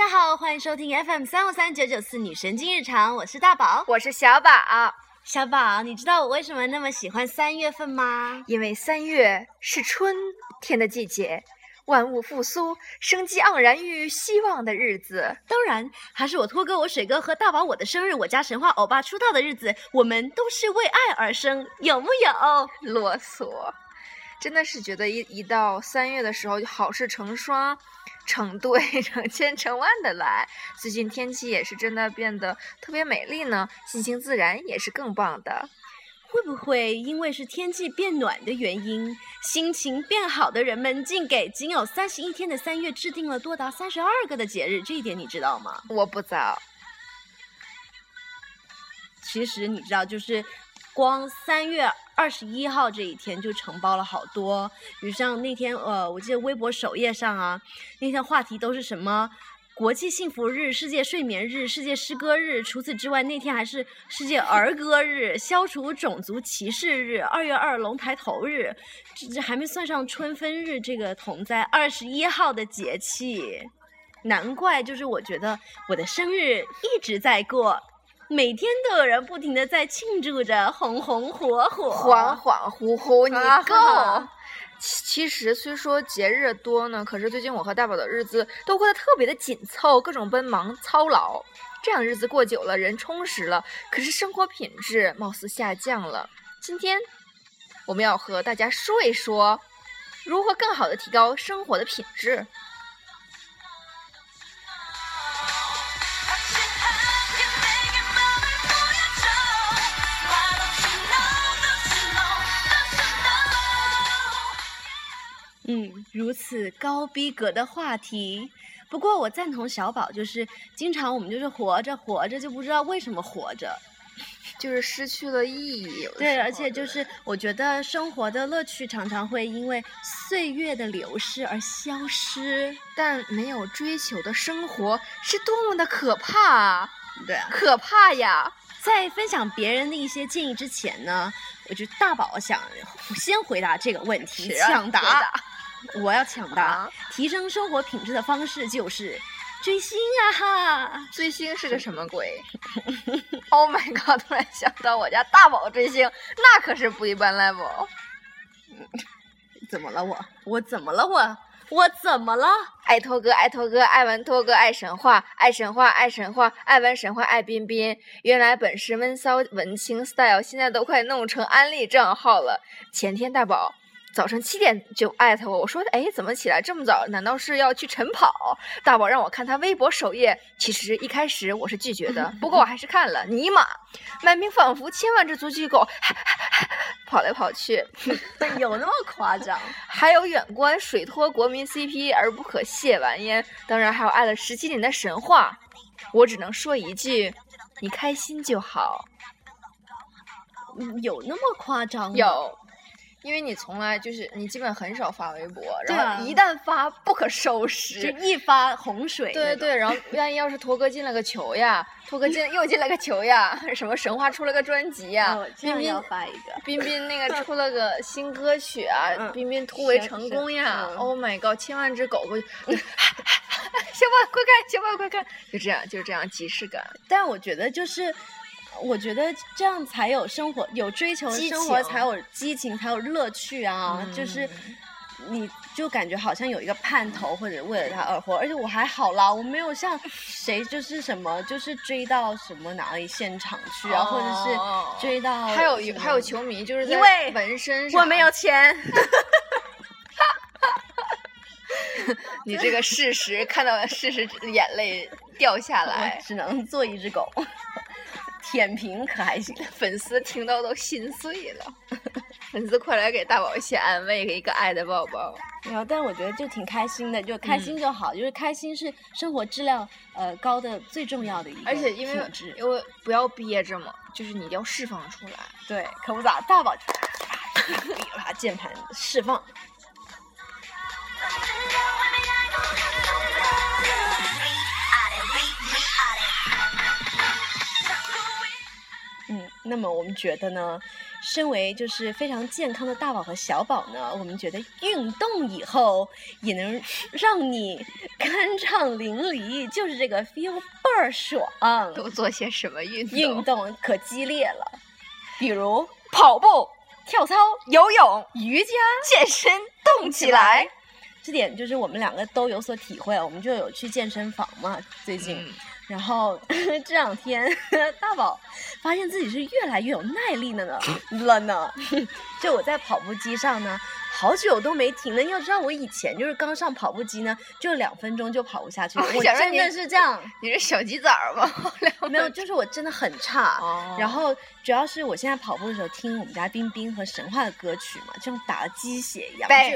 家好，欢迎收听 FM 三五三九九四女神经日常，我是大宝，我是小宝。小宝，你知道我为什么那么喜欢三月份吗？因为三月是春天的季节，万物复苏、生机盎然、寓希望的日子。当然，还是我托哥、我水哥和大宝我的生日，我家神话欧巴出道的日子。我们都是为爱而生，有木有？啰嗦。真的是觉得一一到三月的时候，就好事成双、成对、成千成万的来。最近天气也是真的变得特别美丽呢，心情自然也是更棒的。会不会因为是天气变暖的原因，心情变好的人们竟给仅有三十一天的三月制定了多达三十二个的节日？这一点你知道吗？我不知道。其实你知道，就是光三月。二十一号这一天就承包了好多，比如像那天，呃，我记得微博首页上啊，那天话题都是什么国际幸福日、世界睡眠日、世界诗歌日。除此之外，那天还是世界儿歌日、消除种族歧视日、二月二龙抬头日，这这还没算上春分日这个同在二十一号的节气。难怪，就是我觉得我的生日一直在过。每天都有人不停的在庆祝着，红红火火，恍恍惚惚，你够。其实虽说节日多呢，可是最近我和大宝的日子都过得特别的紧凑，各种奔忙操劳。这样日子过久了，人充实了，可是生活品质貌似下降了。今天我们要和大家说一说，如何更好的提高生活的品质。嗯，如此高逼格的话题。不过我赞同小宝，就是经常我们就是活着活着就不知道为什么活着，就是失去了意义。对，而且就是我觉得生活的乐趣常常会因为岁月的流逝而消失。但没有追求的生活是多么的可怕啊！对啊，可怕呀！在分享别人的一些建议之前呢，我就大宝想先回答这个问题，抢答。我要抢答，提升生活品质的方式就是追星啊！哈，追星是个什么鬼？Oh my god！突然想到我家大宝追星，那可是不一般 level。怎么了我？我怎么了我？我怎么了？爱托哥，爱托哥，爱玩托哥，爱神话，爱神话，爱神话，爱玩神话，爱彬彬。原来本是闷骚文青 style，现在都快弄成安利账号了。前天大宝。早晨七点就艾特我，我说哎，怎么起来这么早？难道是要去晨跑？大宝让我看他微博首页，其实一开始我是拒绝的，不过我还是看了。尼玛，满屏仿佛千万只足迹狗 跑来跑去，有那么夸张？还有远观水托国民 CP 而不可亵玩焉，当然还有爱了十七年的神话。我只能说一句，你开心就好。有那么夸张吗？有。因为你从来就是你基本很少发微博，然后一旦发不可收拾，就一发洪水。对对，然后万一要是托哥进了个球呀，托哥进又进了个球呀，什么神话出了个专辑呀，彬彬要发一个，彬彬那个出了个新歌曲啊，彬彬突围成功呀，Oh my god，千万只狗过去 小宝快看，小宝快看，就这样就这样即视感。但我觉得就是。我觉得这样才有生活，有追求生活才有激情，才有乐趣啊！就是，你就感觉好像有一个盼头，或者为了他而活。而且我还好啦，我没有像谁就是什么，就是追到什么哪里现场去啊，或者是追到还有还有球迷就是因为纹身，我没有钱。你这个事实看到事实，眼泪掉下 来，只能做一只狗。舔屏可还行，粉丝听到都心碎了。粉丝快来给大宝一些安慰，给一个爱的抱抱。然后，但我觉得就挺开心的，就开心就好，就是开心是生活质量呃高的最重要的一个而且因为因为不要憋着嘛，就是你要释放出来。对，可不咋，大宝，把键盘释放。那么我们觉得呢，身为就是非常健康的大宝和小宝呢，我们觉得运动以后也能让你酣畅淋漓，就是这个 feel 倍儿爽。都做些什么运动？运动可激烈了，比如跑步、跳操、游泳、瑜伽、健身，动起来。这点就是我们两个都有所体会，我们就有去健身房嘛，最近。嗯然后 这两天大宝发现自己是越来越有耐力了呢，了呢。就我在跑步机上呢，好久都没停了。要知道我以前就是刚上跑步机呢，就两分钟就跑不下去了。哦我真的是这样，你是小鸡崽儿吗？没有，就是我真的很差。哦然后主要是我现在跑步的时候听我们家冰冰和神话的歌曲嘛，就像打了鸡血一样。Bang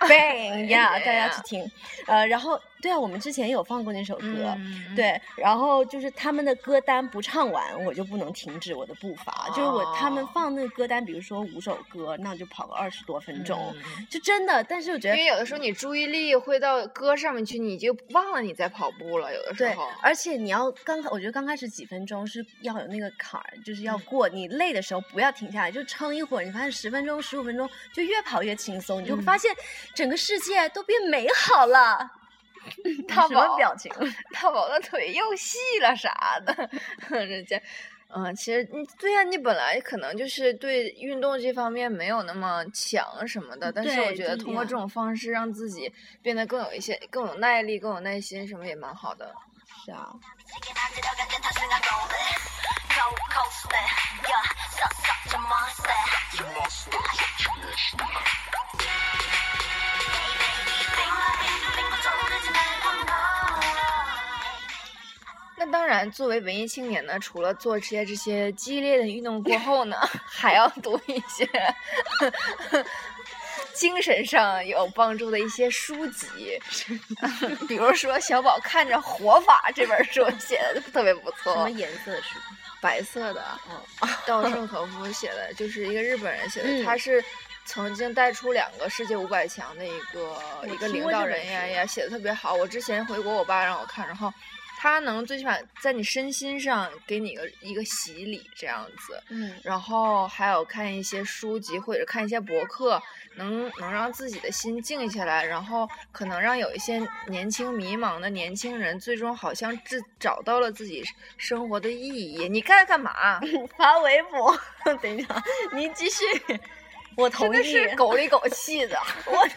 就 bang 呀，大家 Yeah 去听。呃，然后对啊，我们之前有放过那首歌。嗯，对，然后就是他们的歌单不唱完，我就不能停止我的步伐。就是我他们哦放那个歌单，比如说五首歌，那我就跑个二十多分钟，嗯就真的。但是我觉得因为有的时候你注意力会到歌上面去，你就忘了你在跑步了。有的时对候，，而且你要刚，我觉得刚开始几分钟是要有那个坎儿，就是嗯要过。你累的时候不要停下来，就撑一会儿。你发现十分钟、十五分钟就越跑越轻松，你就发现整个世界都变美好了。大什么宝表情？大宝的腿又细了啥的，人家。嗯，其实你对呀、你本来可能就是对运动这方面没有那么强什么的，但是我觉得通过这种方式让自己变得更有一些更有耐力、更有耐心，什么也蛮好的。是啊，当然，作为文艺青年呢，除了做这些这些激烈的运动过后呢，还要读一些 精神上有帮助的一些书籍，比如说小宝看着《活法》这本书写的特别不错，什么颜色的书？白色的，嗯稻盛和夫写的，就是一个日本人写的，嗯他是曾经带出两个世界五百强的一个一个领导人呀呀，写的特别好。我之前回国，我爸让我看，然后他能最起码在你身心上给你一个一个洗礼这样子。嗯，然后还有看一些书籍或者看一些博客，能能让自己的心静下来，然后可能让有一些年轻迷茫的年轻人，最终好像自找到了自己生活的意义。你干干嘛？发微博。等一下，您继续。我同意。真的是狗里狗气的。我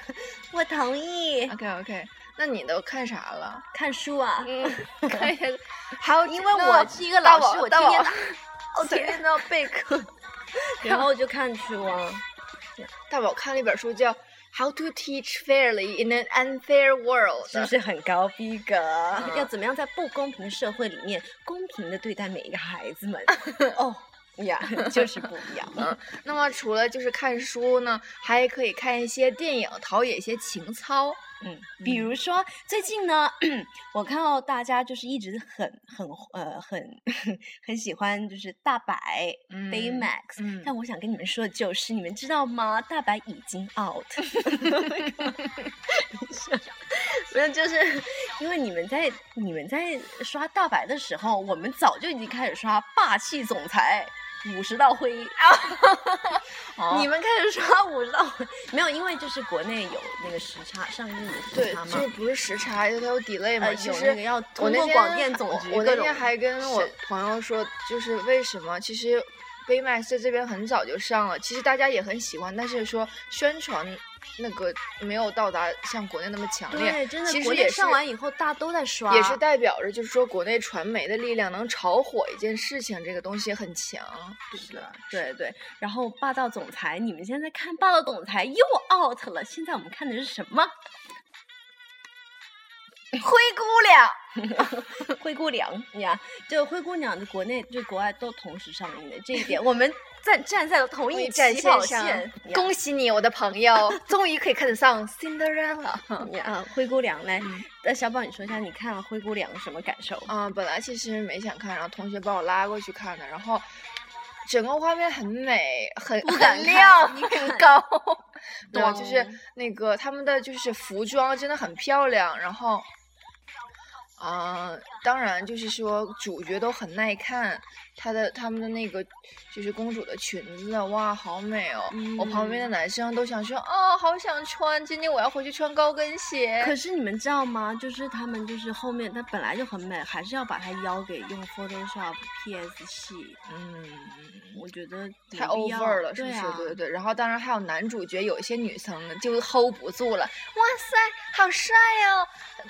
我同意。OK OK，那你都看啥了？看书啊，嗯，看一下，还有因为我是一个老师，我天天的，我天天都要备课，然后我就看书啊。大宝看了一本书叫《How to Teach Fairly in an Unfair World》，是不是很高逼格？嗯要怎么样在不公平的社会里面公平的对待每一个孩子们？哦呀，就是不一样。嗯，那么除了就是看书呢，还可以看一些电影，陶冶一些情操。嗯，比如说最近呢，我看到大家就是一直很很呃很 很喜欢就是大白、嗯 Baymax，、嗯但我想跟你们说的就是，你们知道吗？大白已经 out。没有，就是因为你们在你们在刷大白的时候，我们早就已经开始刷霸气总裁。五十道灰，啊 你们开始刷五十道灰，没有，因为就是国内有那个时差上映的时对，差嘛就是，不是时差，因为它有 delay 嘛。呃，其实有那个要我通那天过广电总局各种我那天还跟我朋友说，就是为什么其实贝麦在这边很早就上了，其实大家也很喜欢，但是说宣传那个没有到达像国内那么强烈。对，真的，其实也是上完以后，大家都在刷，也是代表着，就是说国内传媒的力量能炒火一件事情，这个东西很强，对不对？对对。然后霸道总裁，你们现在看霸道总裁又 out 了，现在我们看的是什么？灰姑娘，灰姑娘呀，就灰姑娘，国内就国外都同时上映的这一点，我们站站在了同一战线上恭喜你，我的朋友，终于可以看得上 Cinderella。呀啊，灰姑娘来嗯，呃，小宝，你说一下你看了灰姑娘什么感受？啊，本来其实没想看，然后同学把我拉过去看的，然后整个画面很美，很很亮，你敢很高。对，就是那个他们的就是服装真的很漂亮，然后。啊，当然就是说主角都很耐看，她的他们的那个就是公主的裙子，哇，好美哦！我旁边的男生都想说，哦，好想穿，今天我要回去穿高跟鞋。可是你们知道吗？就是他们就是后面，她本来就很美，还是要把她腰给用 Photoshop、PS 系。嗯，我觉得太 over 了，是不是？对对对。然后当然还有男主角，有一些女生就 hold 不住了，哇塞，好帅哦！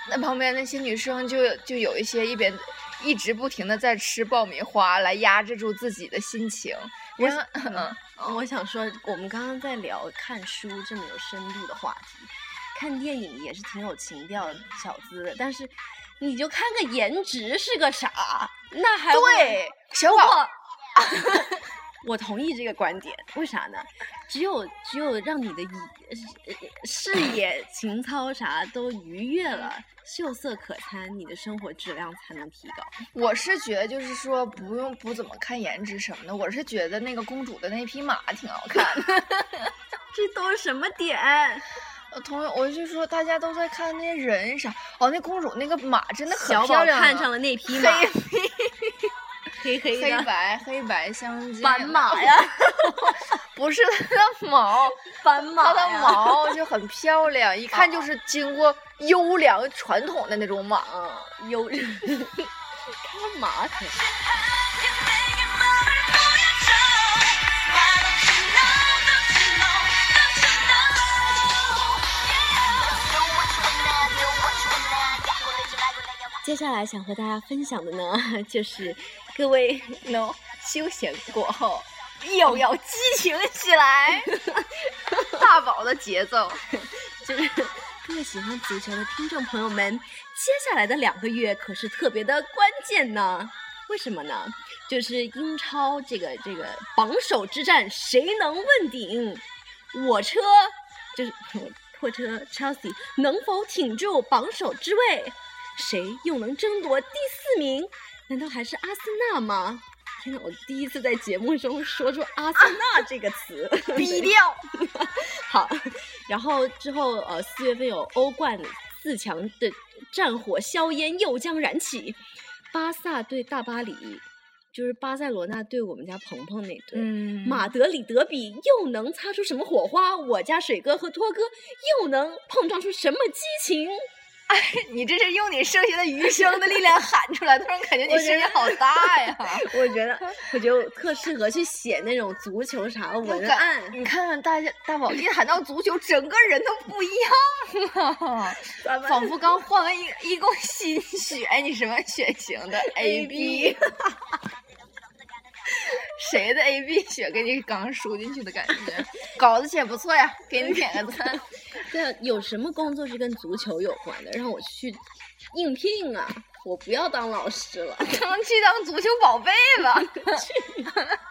那旁边那些女生就。就就有一些一边一直不停的在吃爆米花来压制住自己的心情。我嗯，我想说，我们刚刚在聊看书这么有深度的话题，看电影也是挺有情调小资的。但是你就看个颜值是个啥？那还对小宝。我同意这个观点，为啥呢？只有只有让你的视野、情操啥都愉悦了，秀色可餐，你的生活质量才能提高。我是觉得，就是说不用不怎么看颜值什么的，我是觉得那个公主的那匹马挺好看的。这都是什么点？我同，我就说大家都在看那些人啥。哦，那公主那个马真的很漂亮。看上了那匹马。黑黑黑白黑白相间，斑马呀，不是它的毛，斑马，它的毛就很漂亮，一看就是经过优良传统的那种马，优，看马去。接下来想和大家分享的呢，就是各位，no 休闲过后又要激情起来，大宝的节奏，就是各位喜欢足球的听众朋友们，接下来的两个月可是特别的关键呢。为什么呢？就是英超这个这个榜首之战，谁能问鼎？我车就是破车 Chelsea 能否挺住榜首之位？谁又能争夺第四名？难道还是阿森纳吗？天呐，我第一次在节目中说出“阿森纳”这个词，低调。好，然后之后呃，四月份有欧冠四强的战火硝烟又将燃起，巴萨对大巴黎，就是巴塞罗那对我们家鹏鹏那队，马德里德比又能擦出什么火花？我家水哥和托哥又能碰撞出什么激情？你这是用你剩下的余生的力量喊出来，突然感觉你声音好大呀！我觉得，我觉得特适合去写那种足球啥文案。你看看大家大宝一喊到足球，整个人都不一样了，仿佛刚换完一一股新血。你什么血型的？A B。谁的 A B 血给你刚输进去的感觉？稿子写不错呀，给你点个赞。对，有什么工作是跟足球有关的？让我去应聘啊！我不要当老师了，去当足球宝贝吧。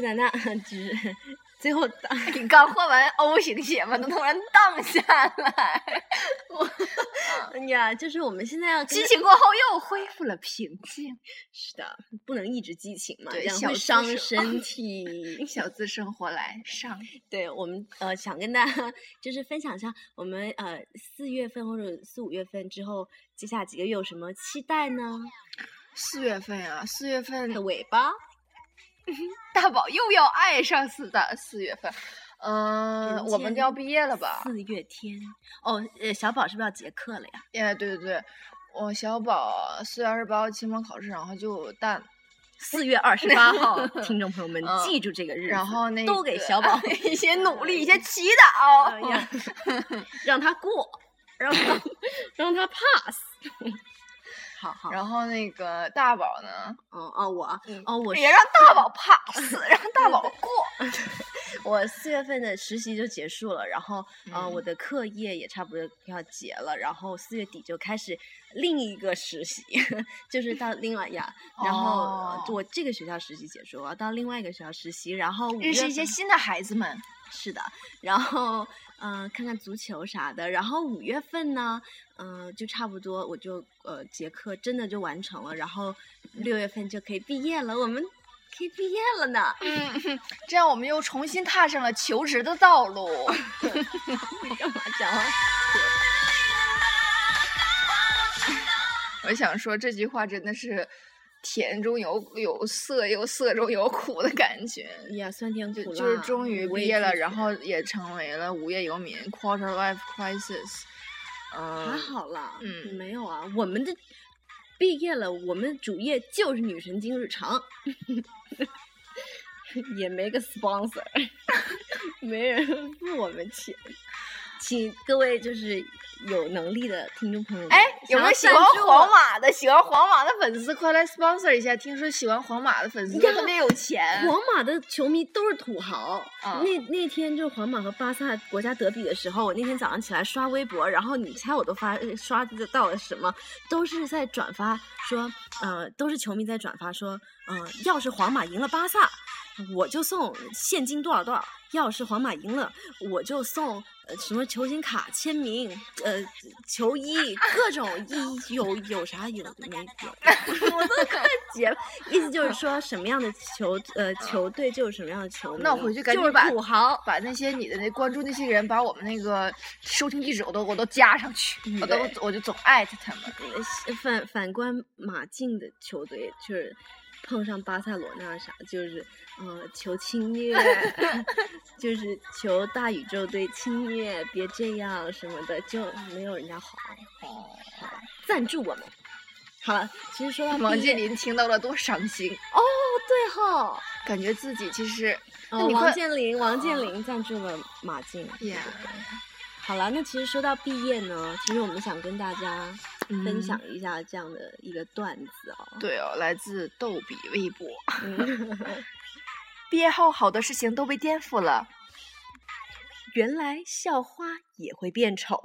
是的，那 只是最后你刚换完 O 型血嘛，都突然荡下来。哎呀，就是我们现在要激情过后又恢复了平静。是的，不能一直激情嘛，这样会伤身体。小资生活来上，对我们呃想跟大家就是分享一下，我们呃四月份或者四五月份之后，接下来几个月有什么期待呢？四月份啊，四月份的尾巴。大宝又要爱上四大四月份，嗯，我们就要毕业了吧？四月天哦，呃，小宝是不是要结课了呀？耶，对对对，我小宝四月二十八号期末考试，然后就淡。四月二十八号，听众朋友们记住这个日子，然后那都给小宝一些努力，一些祈祷，让他过，让他让他 pass。好好，然后那个大宝呢？嗯哦，我哦我别让大宝 pass，让大宝过。我四月份的实习就结束了，然后呃，我的课业也差不多要结了，然后四月底就开始另一个实习，就是到另外呀，然后我这个学校实习结束，我要到另外一个学校实习，然后认识一些新的孩子们。是的，然后嗯、呃看看足球啥的，然后五月份呢，嗯、就差不多我就呃结课真的就完成了，然后六月份就可以毕业了，我们可以毕业了呢。嗯，这样我们又重新踏上了求职的道路。你 干嘛讲话？我想说这句话真的是甜中有有涩，又涩中有苦的感觉。哎呀，酸甜苦辣，就就是终于毕业了，然后也成为了无业游民 （quarter life crisis）。嗯，还好啦，嗯没有啊，我们的毕业了，我们主业就是女神经日常，也没个 sponsor，没人付我们钱，请各位就是有能力的听众朋友们，哎，有没有喜欢皇马的？喜欢皇马的粉丝快来 sponsor 一下！听说喜欢皇马的粉丝特别有钱。皇马的球迷都是土豪。啊那那天就是皇马和巴萨国家德比的时候，我那天早上起来刷微博，然后你猜我都发呃刷得到了什么？都是在转发说，呃，都是球迷在转发说，呃，要是皇马赢了巴萨，我就送现金多少多少；要是皇马赢了，我就送呃什么球星卡、签名、呃球衣，各种衣有有啥有没有，我都快结了。意思就是说，什么样的球呃球队就有什么样的球迷。那我回去赶就是紧把土豪。把那些你的那关注那些人，把我们那个收听地址我都我都加上去，我都我就总艾特他们。呃反反观马竞的球队，就是碰上巴塞罗那啥，就是呃求侵略，就是求大宇宙对侵略，别这样什么的，就没有人家好。哦，好吧，赞助我们。好了，其实说到王健林听到了多伤心，哦，对哈，感觉自己其实那呃，王健林，王健哦林赞助了马竞。对呀对对好了，那其实说到毕业呢，其实我们想跟大家分嗯享一下这样的一个段子哦。对哦，来自逗比微博。嗯，毕业后，好多事情都被颠覆了。原来校花也会变丑，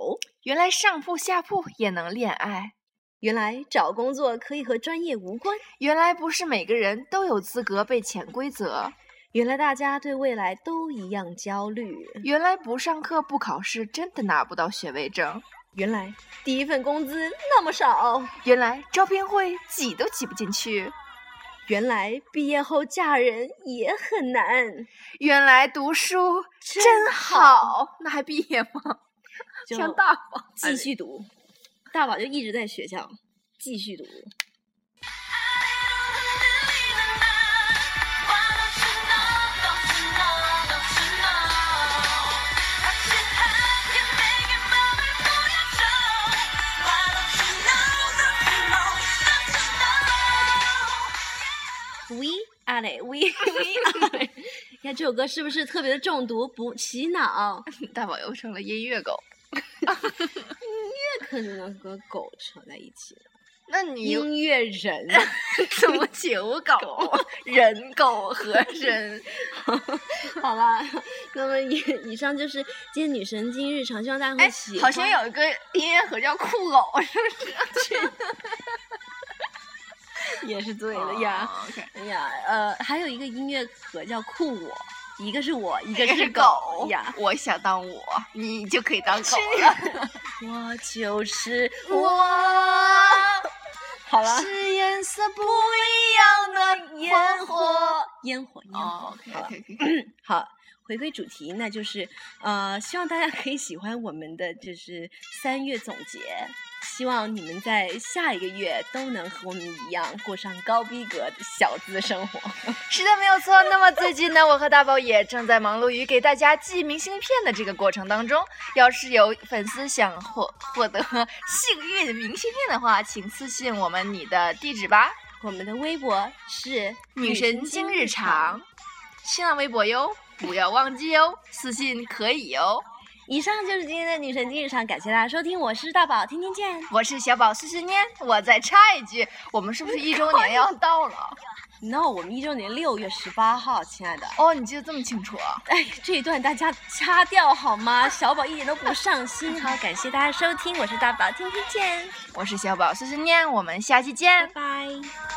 原来上铺下铺也能恋爱，原来找工作可以和专业无关，原来不是每个人都有资格被潜规则，原来大家对未来都一样焦虑，原来不上课不考试真的拿不到学位证，原来第一份工资那么少，原来招聘会挤都挤不进去，原来毕业后嫁人也很难。原来读书真好。那还毕业吗？像大宝继续读，大宝就一直在学校继续读。你看这首歌是不是特别的中毒，不洗脑？大宝又成了音乐狗。音乐可能和狗扯在一起了。那你音乐人，怎么求狗？人狗和人。好啦，那么以以上就是今天女神经日常，希望大家会哎喜，欢。好像有一个音乐盒叫酷狗，是不是？也是对的呀。哎呀，呃，还有一个音乐盒叫酷我，一个是我，一个是狗狗呀。我想当我，你就可以当狗了。我就是 我我。好了，是颜色不一样的烟火。烟火，烟火。，OK OK OK。好，回归主题，那就是呃，希望大家可以喜欢我们的就是三月总结。希望你们在下一个月都能和我们一样过上高逼格的小资生活。是的，没有错。那么最近呢，我和大宝也正在忙碌于给大家寄明信片的这个过程当中。要是有粉丝想获获得幸运明信片的话，请私信我们你的地址吧。我们的微博是女神经日常，新浪微博哟，不要忘记哟，私信可以哟。以上就是今天的女神经日常，感谢大家收听，我是大宝，天天见。我是小宝碎碎念，我再插一句，我们是不是一周年要到了？No，我们一周年六月十八号，亲爱的。哦，你记得这么清楚啊？哎，这一段大家掐掉好吗？小宝一点都不上心。好，感谢大家收听，我是大宝，天天见，我是小宝碎碎念，我们下期见拜。拜。